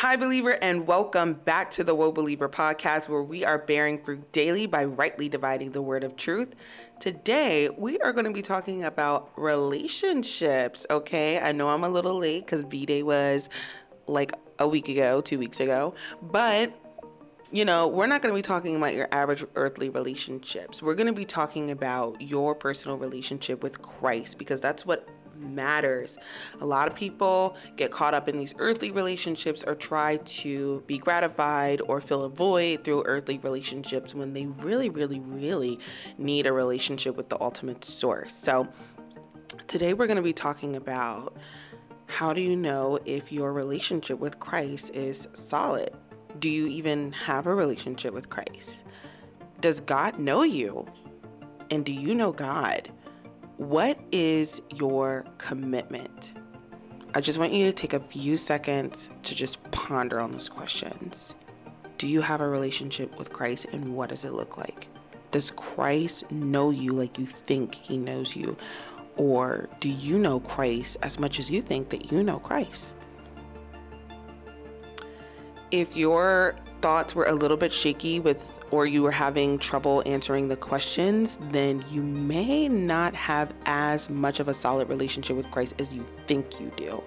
Hi, believer, and welcome back to the Woe Believer podcast, where we are bearing fruit daily by rightly dividing the word of truth. Today, we are going to be talking about relationships. Okay, I know I'm a little late because V Day was like a week ago, two weeks ago, but you know, we're not going to be talking about your average earthly relationships. We're going to be talking about your personal relationship with Christ because that's what matters. A lot of people get caught up in these earthly relationships or try to be gratified or fill a void through earthly relationships when they really, really, really need a relationship with the ultimate source. So, today we're going to be talking about how do you know if your relationship with Christ is solid? Do you even have a relationship with Christ? Does God know you? And do you know God? What is your commitment? I just want you to take a few seconds to just ponder on those questions. Do you have a relationship with Christ and what does it look like? Does Christ know you like you think he knows you? Or do you know Christ as much as you think that you know Christ? If your thoughts were a little bit shaky with or you are having trouble answering the questions, then you may not have as much of a solid relationship with Christ as you think you do.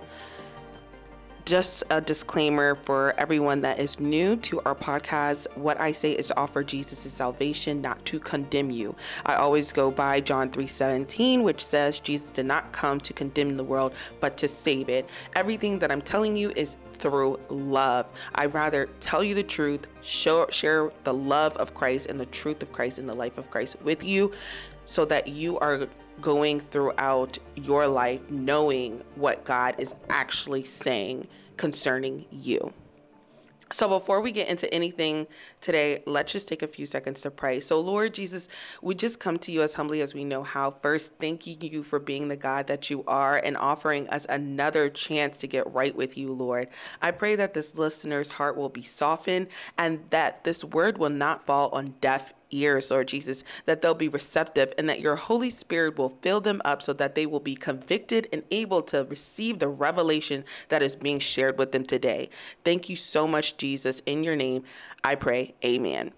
Just a disclaimer for everyone that is new to our podcast what I say is to offer Jesus' salvation, not to condemn you. I always go by John 3:17, which says Jesus did not come to condemn the world, but to save it. Everything that I'm telling you is through love. I rather tell you the truth, show, share the love of Christ and the truth of Christ and the life of Christ with you so that you are going throughout your life knowing what God is actually saying concerning you. So, before we get into anything today, let's just take a few seconds to pray. So, Lord Jesus, we just come to you as humbly as we know how. First, thanking you for being the God that you are and offering us another chance to get right with you, Lord. I pray that this listener's heart will be softened and that this word will not fall on deaf ears, Lord Jesus, that they'll be receptive and that your Holy Spirit will fill them up so that they will be convicted and able to receive the revelation that is being shared with them today. Thank you so much, Jesus. In your name, I pray. Amen.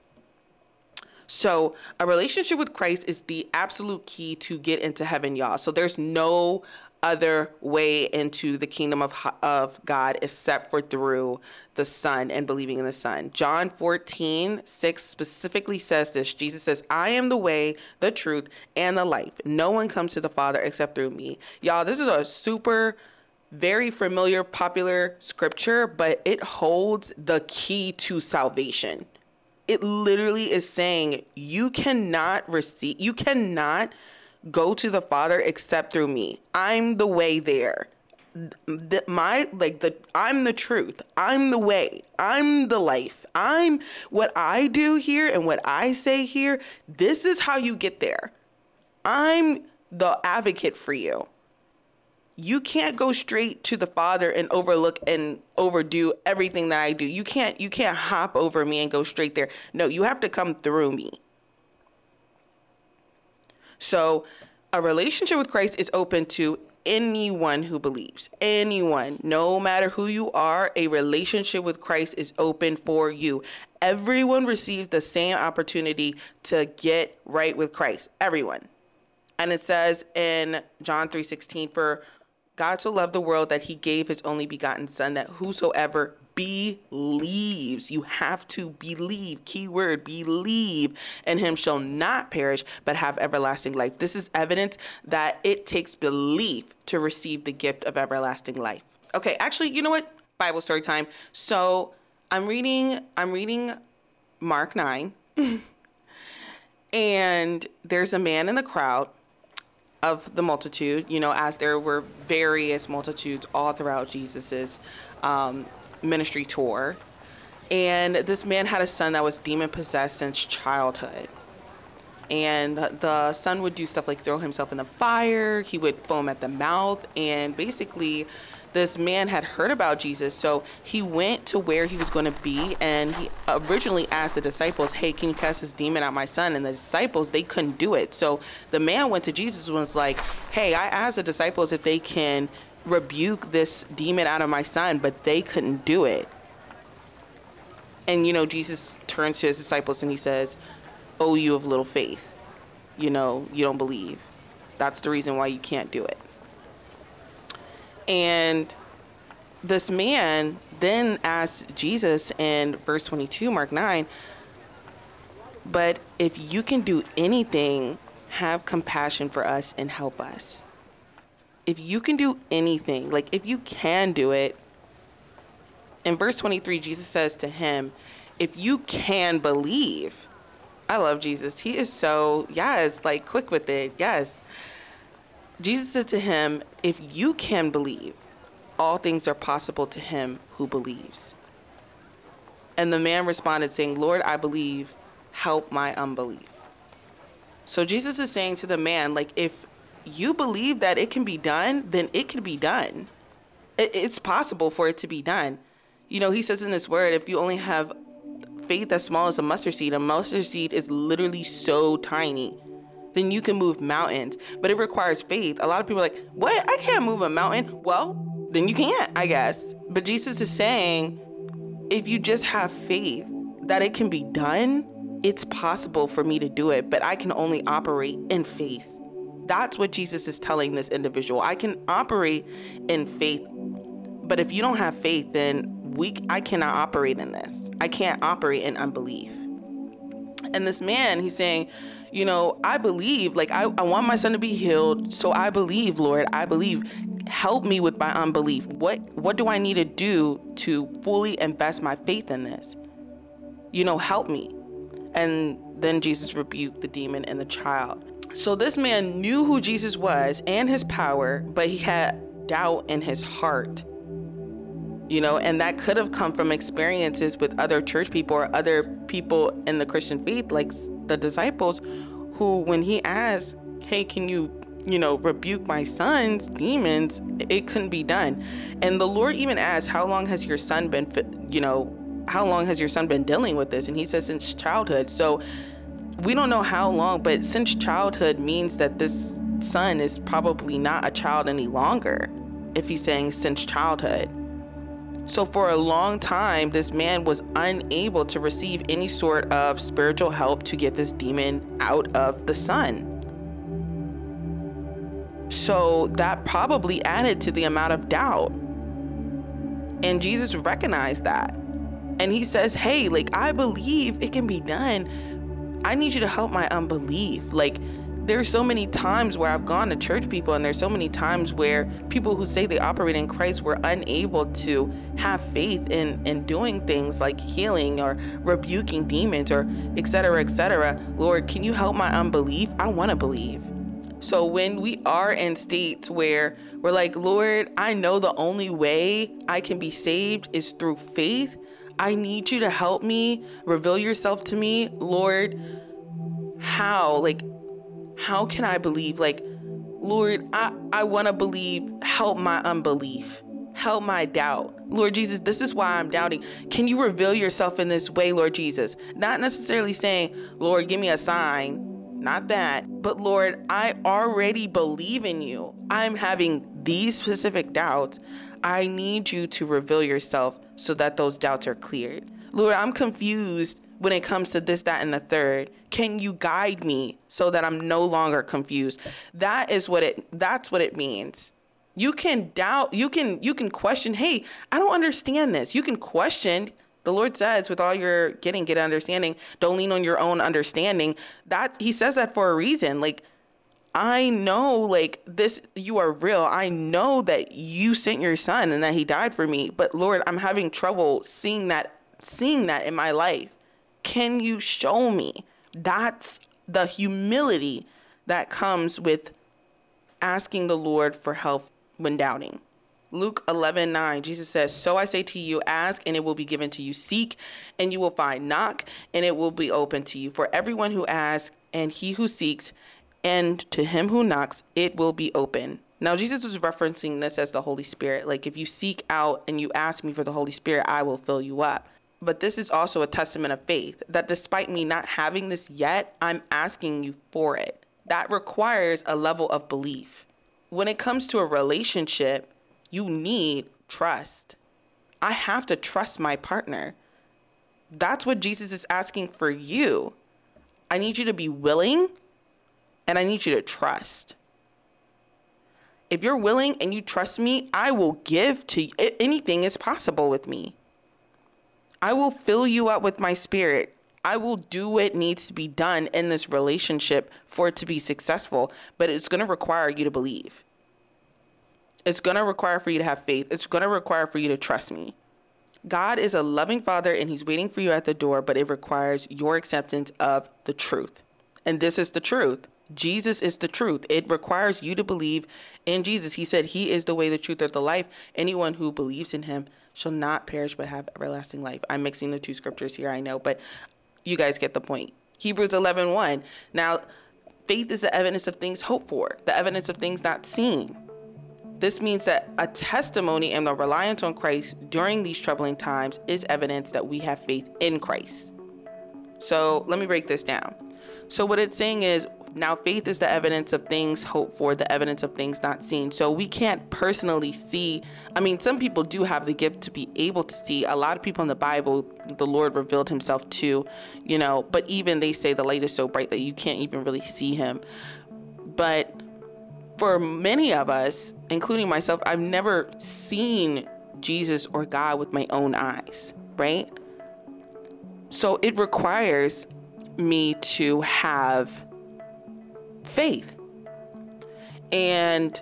So, a relationship with Christ is the absolute key to get into heaven, y'all. So, there's no other way into the kingdom of, of God except for through the Son and believing in the Son. John 14, 6 specifically says this. Jesus says, I am the way, the truth, and the life. No one comes to the Father except through me. Y'all, this is a super very familiar, popular scripture, but it holds the key to salvation. It literally is saying you cannot receive, you cannot go to the Father except through me. I'm the way there. The, my like the I'm the truth. I'm the way. I'm the life. I'm what I do here and what I say here. This is how you get there. I'm the advocate for you. You can't go straight to the Father and overlook and overdo everything that I do. You can't you can't hop over me and go straight there. No, you have to come through me. So, a relationship with Christ is open to anyone who believes. Anyone, no matter who you are, a relationship with Christ is open for you. Everyone receives the same opportunity to get right with Christ. Everyone. And it says in John 3:16 for God so loved the world that he gave his only begotten son that whosoever believes. You have to believe. Keyword believe in him shall not perish but have everlasting life. This is evidence that it takes belief to receive the gift of everlasting life. Okay, actually, you know what? Bible story time. So I'm reading I'm reading Mark 9. and there's a man in the crowd of the multitude, you know, as there were various multitudes all throughout Jesus's um, ministry tour. And this man had a son that was demon possessed since childhood. And the son would do stuff like throw himself in the fire, he would foam at the mouth, and basically, this man had heard about Jesus, so he went to where he was going to be, and he originally asked the disciples, "Hey, can you cast this demon out my son?" And the disciples they couldn't do it. So the man went to Jesus and was like, "Hey, I asked the disciples if they can rebuke this demon out of my son, but they couldn't do it. And, you know, Jesus turns to his disciples and he says, Oh, you of little faith. You know, you don't believe. That's the reason why you can't do it. And this man then asks Jesus in verse 22, Mark 9, but if you can do anything, have compassion for us and help us. If you can do anything, like if you can do it, in verse 23, Jesus says to him, If you can believe, I love Jesus. He is so, yes, like quick with it. Yes. Jesus said to him, If you can believe, all things are possible to him who believes. And the man responded, saying, Lord, I believe, help my unbelief. So Jesus is saying to the man, like, if you believe that it can be done, then it can be done. It's possible for it to be done. You know, he says in this word, if you only have faith as small as a mustard seed, a mustard seed is literally so tiny, then you can move mountains. But it requires faith. A lot of people are like, what? I can't move a mountain. Well, then you can't, I guess. But Jesus is saying, if you just have faith that it can be done, it's possible for me to do it, but I can only operate in faith. That's what Jesus is telling this individual. I can operate in faith, but if you don't have faith, then we I cannot operate in this. I can't operate in unbelief. And this man, he's saying, you know, I believe, like I, I want my son to be healed. So I believe, Lord, I believe. Help me with my unbelief. What what do I need to do to fully invest my faith in this? You know, help me. And then Jesus rebuked the demon and the child. So this man knew who Jesus was and his power, but he had doubt in his heart you know, and that could have come from experiences with other church people or other people in the Christian faith, like the disciples, who, when he asked, Hey, can you, you know, rebuke my son's demons? It couldn't be done. And the Lord even asked, How long has your son been, you know, how long has your son been dealing with this? And he says, Since childhood. So we don't know how long, but since childhood means that this son is probably not a child any longer, if he's saying since childhood. So, for a long time, this man was unable to receive any sort of spiritual help to get this demon out of the son. So, that probably added to the amount of doubt. And Jesus recognized that. And he says, Hey, like, I believe it can be done. I need you to help my unbelief. Like, there's so many times where I've gone to church people, and there's so many times where people who say they operate in Christ were unable to have faith in in doing things like healing or rebuking demons or etc. etc. Lord, can you help my unbelief? I want to believe. So when we are in states where we're like, Lord, I know the only way I can be saved is through faith. I need you to help me, reveal yourself to me, Lord. How? Like, how can I believe? Like, Lord, I, I want to believe. Help my unbelief. Help my doubt. Lord Jesus, this is why I'm doubting. Can you reveal yourself in this way, Lord Jesus? Not necessarily saying, Lord, give me a sign. Not that. But Lord, I already believe in you. I'm having these specific doubts. I need you to reveal yourself so that those doubts are cleared. Lord, I'm confused when it comes to this, that, and the third. Can you guide me so that I'm no longer confused? That is what it that's what it means. You can doubt, you can you can question, hey, I don't understand this. You can question. The Lord says, with all your getting, get understanding. Don't lean on your own understanding. That he says that for a reason. Like I know like this you are real. I know that you sent your son and that he died for me. But Lord, I'm having trouble seeing that seeing that in my life. Can you show me? That's the humility that comes with asking the Lord for help when doubting. Luke 11, 9, Jesus says, So I say to you, ask and it will be given to you. Seek and you will find. Knock and it will be open to you. For everyone who asks and he who seeks, and to him who knocks, it will be open. Now, Jesus was referencing this as the Holy Spirit. Like, if you seek out and you ask me for the Holy Spirit, I will fill you up. But this is also a testament of faith that despite me not having this yet, I'm asking you for it. That requires a level of belief. When it comes to a relationship, you need trust. I have to trust my partner. That's what Jesus is asking for you. I need you to be willing and I need you to trust. If you're willing and you trust me, I will give to you. Anything is possible with me. I will fill you up with my spirit. I will do what needs to be done in this relationship for it to be successful, but it's going to require you to believe. It's going to require for you to have faith. It's going to require for you to trust me. God is a loving father and he's waiting for you at the door, but it requires your acceptance of the truth. And this is the truth. Jesus is the truth. It requires you to believe in Jesus. He said, He is the way, the truth, or the life. Anyone who believes in Him shall not perish but have everlasting life. I'm mixing the two scriptures here, I know, but you guys get the point. Hebrews 11 1. Now, faith is the evidence of things hoped for, the evidence of things not seen. This means that a testimony and the reliance on Christ during these troubling times is evidence that we have faith in Christ. So let me break this down. So, what it's saying is now, faith is the evidence of things hoped for, the evidence of things not seen. So we can't personally see. I mean, some people do have the gift to be able to see. A lot of people in the Bible, the Lord revealed himself to, you know, but even they say the light is so bright that you can't even really see him. But for many of us, including myself, I've never seen Jesus or God with my own eyes, right? So it requires me to have faith. And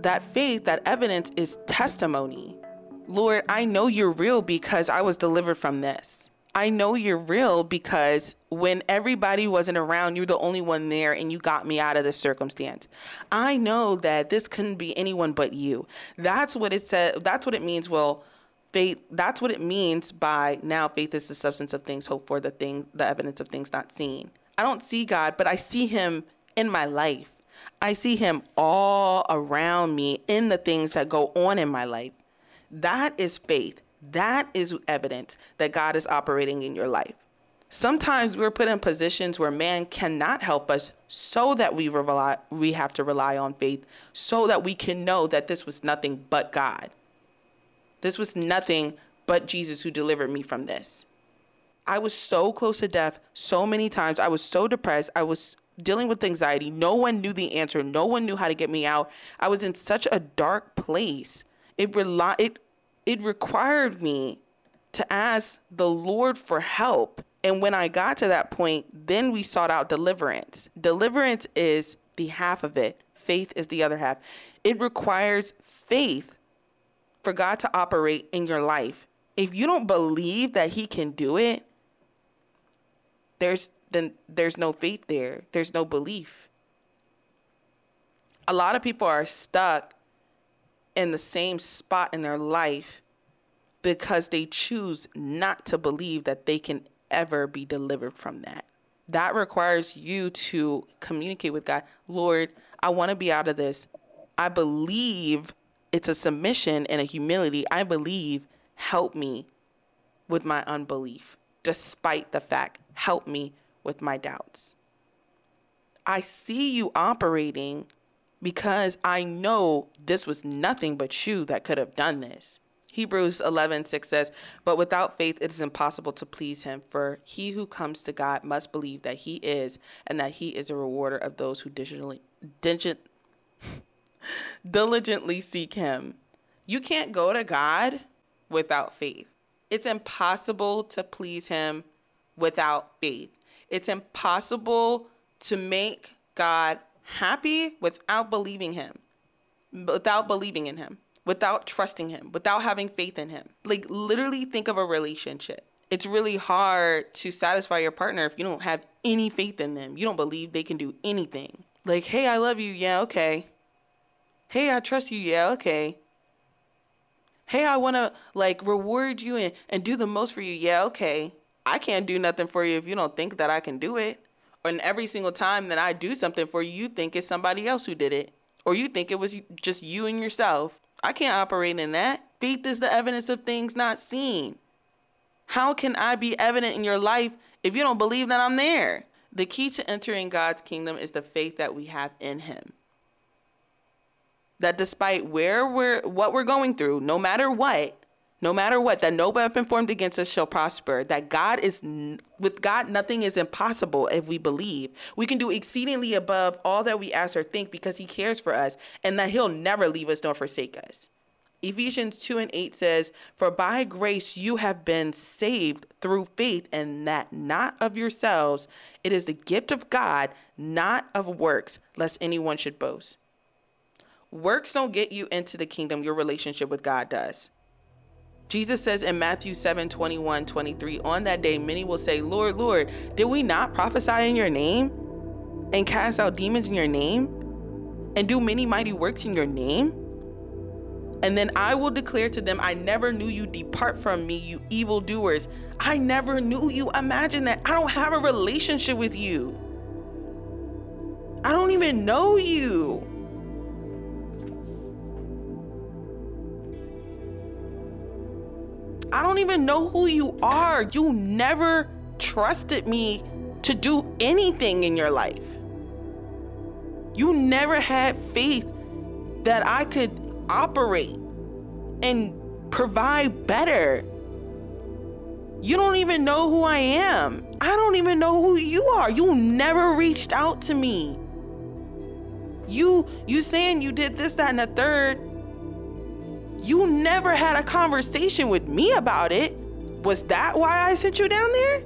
that faith, that evidence is testimony. Lord, I know you're real because I was delivered from this. I know you're real because when everybody wasn't around, you're the only one there and you got me out of this circumstance. I know that this couldn't be anyone but you. That's what it said. That's what it means. Well, faith, that's what it means by now faith is the substance of things hoped for, the thing, the evidence of things not seen. I don't see God, but I see him in my life. I see him all around me in the things that go on in my life. That is faith. That is evidence that God is operating in your life. Sometimes we're put in positions where man cannot help us so that we rely we have to rely on faith so that we can know that this was nothing but God. This was nothing but Jesus who delivered me from this. I was so close to death so many times. I was so depressed. I was dealing with anxiety. No one knew the answer. No one knew how to get me out. I was in such a dark place. It rely it it required me to ask the Lord for help. And when I got to that point, then we sought out deliverance. Deliverance is the half of it. Faith is the other half. It requires faith for God to operate in your life. If you don't believe that he can do it, there's then there's no faith there. There's no belief. A lot of people are stuck in the same spot in their life because they choose not to believe that they can ever be delivered from that. That requires you to communicate with God. Lord, I want to be out of this. I believe it's a submission and a humility. I believe, help me with my unbelief, despite the fact, help me with my doubts. I see you operating because I know this was nothing but you that could have done this. Hebrews 11, 6 says, But without faith it is impossible to please him, for he who comes to God must believe that he is, and that he is a rewarder of those who diligently, diligently seek him. You can't go to God without faith. It's impossible to please him without faith. It's impossible to make God happy without believing Him, without believing in Him, without trusting Him, without having faith in Him. Like, literally, think of a relationship. It's really hard to satisfy your partner if you don't have any faith in them. You don't believe they can do anything. Like, hey, I love you. Yeah, okay. Hey, I trust you. Yeah, okay. Hey, I want to like reward you and, and do the most for you. Yeah, okay. I can't do nothing for you if you don't think that I can do it. And every single time that I do something for you, you think it's somebody else who did it. Or you think it was just you and yourself. I can't operate in that. Faith is the evidence of things not seen. How can I be evident in your life if you don't believe that I'm there? The key to entering God's kingdom is the faith that we have in Him. That despite where we're what we're going through, no matter what, no matter what, that no weapon formed against us shall prosper, that God is, with God, nothing is impossible if we believe. We can do exceedingly above all that we ask or think because He cares for us, and that He'll never leave us nor forsake us. Ephesians 2 and 8 says, For by grace you have been saved through faith, and that not of yourselves. It is the gift of God, not of works, lest anyone should boast. Works don't get you into the kingdom, your relationship with God does. Jesus says in Matthew 7 21, 23, On that day, many will say, Lord, Lord, did we not prophesy in your name and cast out demons in your name and do many mighty works in your name? And then I will declare to them, I never knew you. Depart from me, you evildoers. I never knew you. Imagine that. I don't have a relationship with you. I don't even know you. I don't even know who you are. You never trusted me to do anything in your life. You never had faith that I could operate and provide better. You don't even know who I am. I don't even know who you are. You never reached out to me. You you saying you did this, that, and the third you never had a conversation with me about it. Was that why I sent you down there?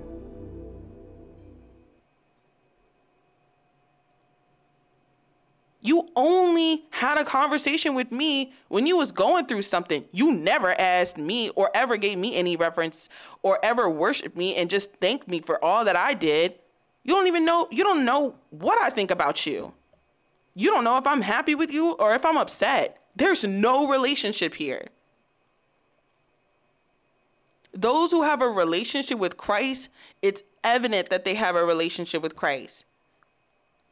You only had a conversation with me when you was going through something. You never asked me or ever gave me any reference or ever worshiped me and just thanked me for all that I did. You don't even know you don't know what I think about you. You don't know if I'm happy with you or if I'm upset. There's no relationship here. Those who have a relationship with Christ, it's evident that they have a relationship with Christ.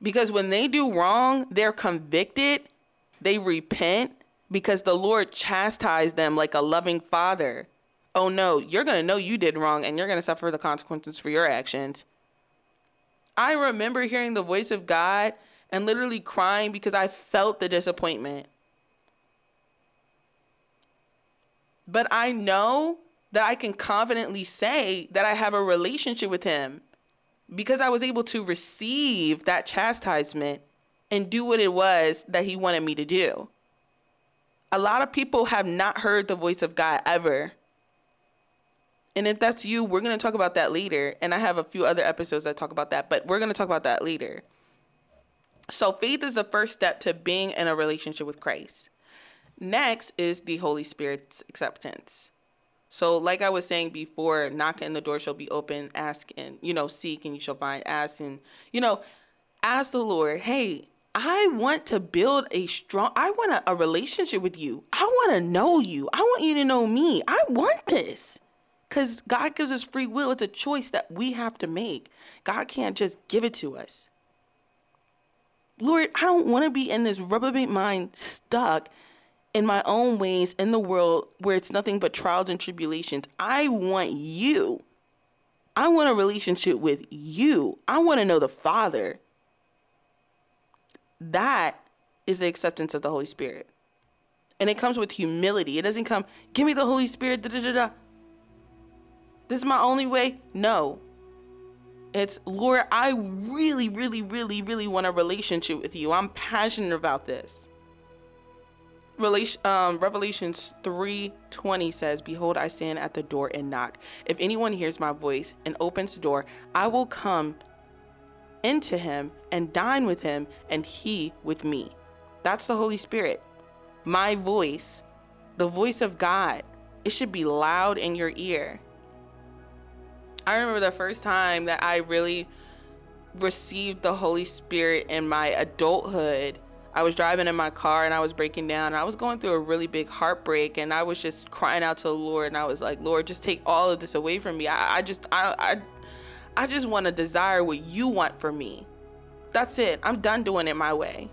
Because when they do wrong, they're convicted, they repent because the Lord chastised them like a loving father. Oh no, you're going to know you did wrong and you're going to suffer the consequences for your actions. I remember hearing the voice of God and literally crying because I felt the disappointment. But I know that I can confidently say that I have a relationship with him because I was able to receive that chastisement and do what it was that he wanted me to do. A lot of people have not heard the voice of God ever. And if that's you, we're going to talk about that later. And I have a few other episodes that talk about that, but we're going to talk about that later. So, faith is the first step to being in a relationship with Christ. Next is the Holy Spirit's acceptance. So, like I was saying before, knock and the door shall be open, ask and, you know, seek and you shall find, ask and, you know, ask the Lord, hey, I want to build a strong, I want a, a relationship with you. I want to know you. I want you to know me. I want this. Because God gives us free will. It's a choice that we have to make. God can't just give it to us. Lord, I don't want to be in this rubber mind stuck in my own ways in the world where it's nothing but trials and tribulations. I want you. I want a relationship with you. I want to know the Father. That is the acceptance of the Holy Spirit. And it comes with humility. It doesn't come, give me the Holy Spirit, da da da da. This is my only way. No. It's, Lord, I really, really, really, really want a relationship with you. I'm passionate about this. Um, Revelations 3:20 says, "Behold, I stand at the door and knock. If anyone hears my voice and opens the door, I will come into him and dine with him, and he with me." That's the Holy Spirit. My voice, the voice of God, it should be loud in your ear. I remember the first time that I really received the Holy Spirit in my adulthood I was driving in my car and I was breaking down. I was going through a really big heartbreak and I was just crying out to the Lord and I was like, Lord, just take all of this away from me. I, I just I I I just want to desire what you want for me. That's it. I'm done doing it my way.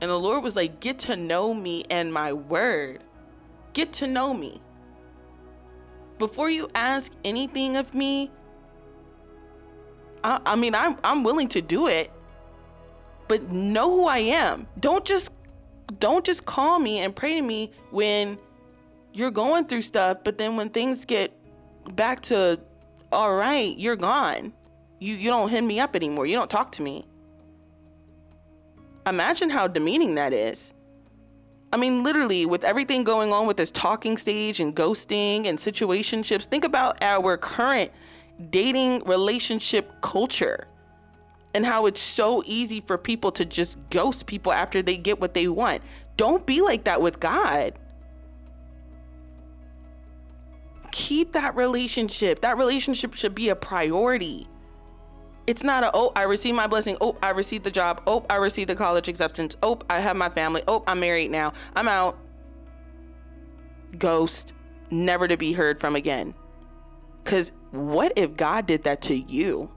And the Lord was like, get to know me and my word. Get to know me. Before you ask anything of me, I, I mean, I'm, I'm willing to do it but know who I am. Don't just don't just call me and pray to me when you're going through stuff, but then when things get back to all right, you're gone. You you don't hit me up anymore. You don't talk to me. Imagine how demeaning that is. I mean, literally, with everything going on with this talking stage and ghosting and situationships, think about our current dating relationship culture and how it's so easy for people to just ghost people after they get what they want. Don't be like that with God. Keep that relationship. That relationship should be a priority. It's not a, oh, I received my blessing. Oh, I received the job. Oh, I received the college acceptance. Oh, I have my family. Oh, I'm married now. I'm out. Ghost, never to be heard from again. Because what if God did that to you?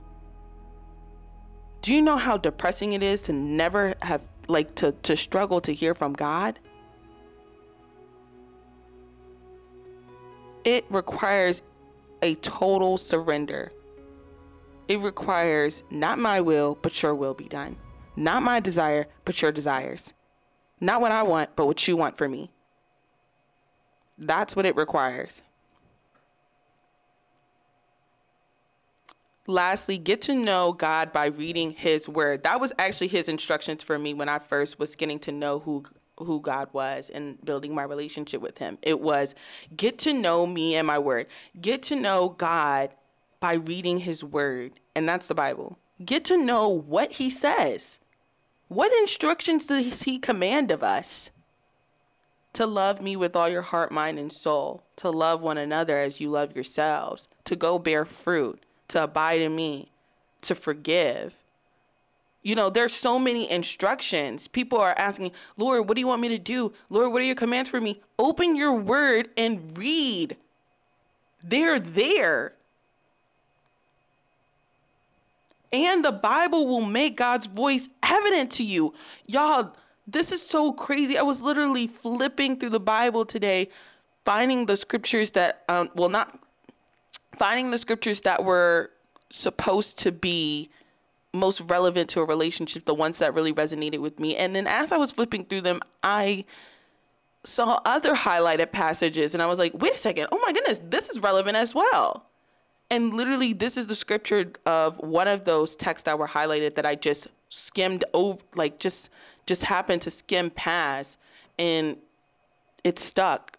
Do you know how depressing it is to never have, like, to, to struggle to hear from God? It requires a total surrender. It requires not my will, but your will be done. Not my desire, but your desires. Not what I want, but what you want for me. That's what it requires. Lastly, get to know God by reading his word. That was actually his instructions for me when I first was getting to know who who God was and building my relationship with him. It was get to know me and my word. Get to know God by reading his word, and that's the Bible. Get to know what he says. What instructions does he command of us? To love me with all your heart, mind, and soul, to love one another as you love yourselves, to go bear fruit, to abide in me, to forgive. You know, there's so many instructions. People are asking, Lord, what do you want me to do? Lord, what are your commands for me? Open your word and read. They're there. And the Bible will make God's voice evident to you. Y'all, this is so crazy. I was literally flipping through the Bible today, finding the scriptures that, um, well, not finding the scriptures that were supposed to be most relevant to a relationship, the ones that really resonated with me. And then as I was flipping through them, I saw other highlighted passages and I was like, wait a second, oh my goodness, this is relevant as well. And literally, this is the scripture of one of those texts that were highlighted that I just skimmed over, like just just happened to skim past, and it stuck.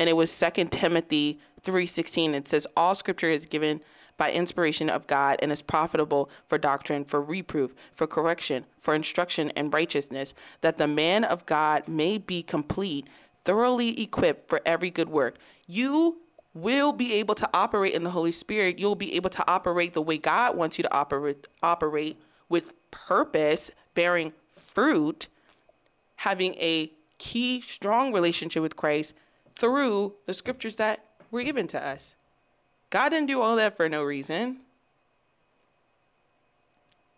And it was Second Timothy 3:16 it says all scripture is given by inspiration of God and is profitable for doctrine, for reproof, for correction, for instruction in righteousness, that the man of God may be complete, thoroughly equipped for every good work. You will be able to operate in the Holy Spirit. You'll be able to operate the way God wants you to operate operate with purpose, bearing fruit, having a key strong relationship with Christ through the scriptures that were given to us. God didn't do all that for no reason.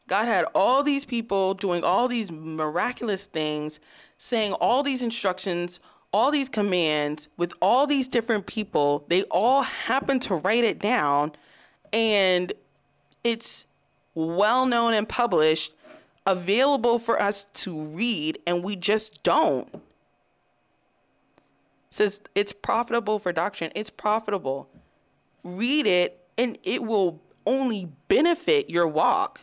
God had all these people doing all these miraculous things, saying all these instructions, all these commands with all these different people. They all happen to write it down, and it's well known and published, available for us to read, and we just don't says it's profitable for doctrine. It's profitable. Read it and it will only benefit your walk.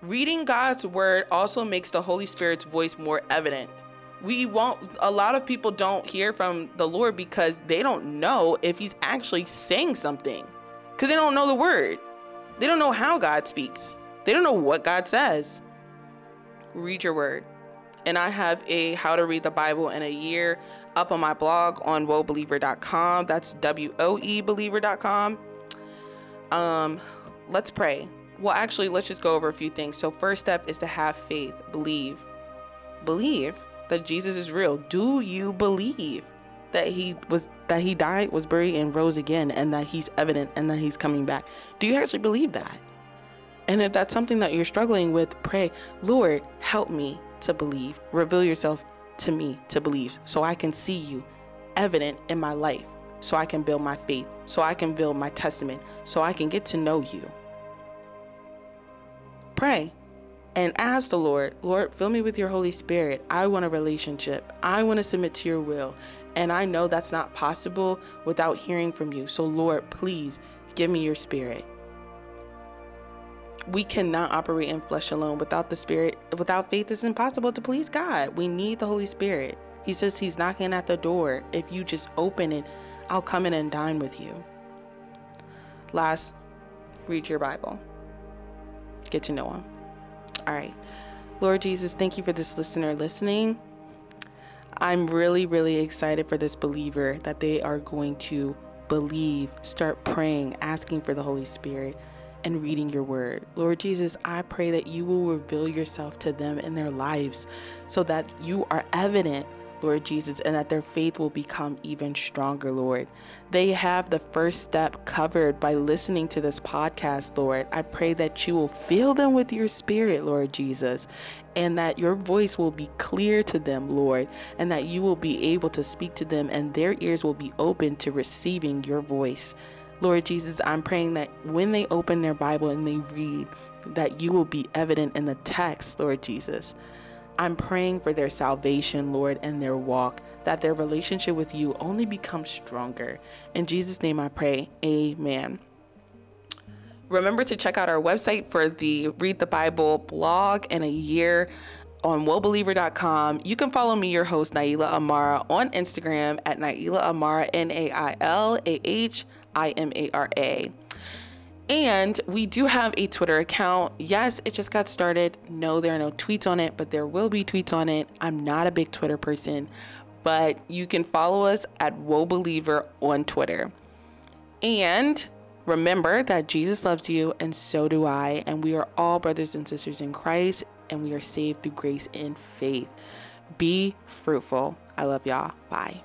Reading God's word also makes the Holy Spirit's voice more evident. We won't, a lot of people don't hear from the Lord because they don't know if He's actually saying something because they don't know the word. They don't know how God speaks, they don't know what God says. Read your word and I have a how to read the Bible in a year up on my blog on woebeliever.com. That's W O E believer.com. Um, let's pray. Well, actually, let's just go over a few things. So, first step is to have faith, believe. Believe that Jesus is real. Do you believe that he was that he died, was buried and rose again and that he's evident and that he's coming back? Do you actually believe that? And if that's something that you're struggling with, pray, Lord, help me to believe. Reveal yourself to me to believe so I can see you evident in my life, so I can build my faith, so I can build my testament, so I can get to know you. Pray and ask the Lord, Lord, fill me with your Holy Spirit. I want a relationship. I want to submit to your will. And I know that's not possible without hearing from you. So, Lord, please give me your spirit. We cannot operate in flesh alone without the spirit. Without faith, it's impossible to please God. We need the Holy Spirit. He says He's knocking at the door. If you just open it, I'll come in and dine with you. Last, read your Bible, get to know Him. All right. Lord Jesus, thank you for this listener listening. I'm really, really excited for this believer that they are going to believe, start praying, asking for the Holy Spirit, and reading your word. Lord Jesus, I pray that you will reveal yourself to them in their lives so that you are evident Lord Jesus, and that their faith will become even stronger, Lord. They have the first step covered by listening to this podcast, Lord. I pray that you will fill them with your spirit, Lord Jesus, and that your voice will be clear to them, Lord, and that you will be able to speak to them and their ears will be open to receiving your voice. Lord Jesus, I'm praying that when they open their Bible and they read, that you will be evident in the text, Lord Jesus. I'm praying for their salvation, Lord, and their walk, that their relationship with you only becomes stronger. In Jesus' name I pray, amen. Remember to check out our website for the Read the Bible blog and a year on woebeliever.com. You can follow me, your host, Nailah Imara, on Instagram at Nailah Imara, N A I L A H I M A R A. And we do have a Twitter account. Yes, it just got started. No, there are no tweets on it, but there will be tweets on it. I'm not a big Twitter person, but you can follow us at Woe Believer on Twitter. And remember that Jesus loves you, and so do I. And we are all brothers and sisters in Christ, and we are saved through grace and faith. Be fruitful. I love y'all. Bye.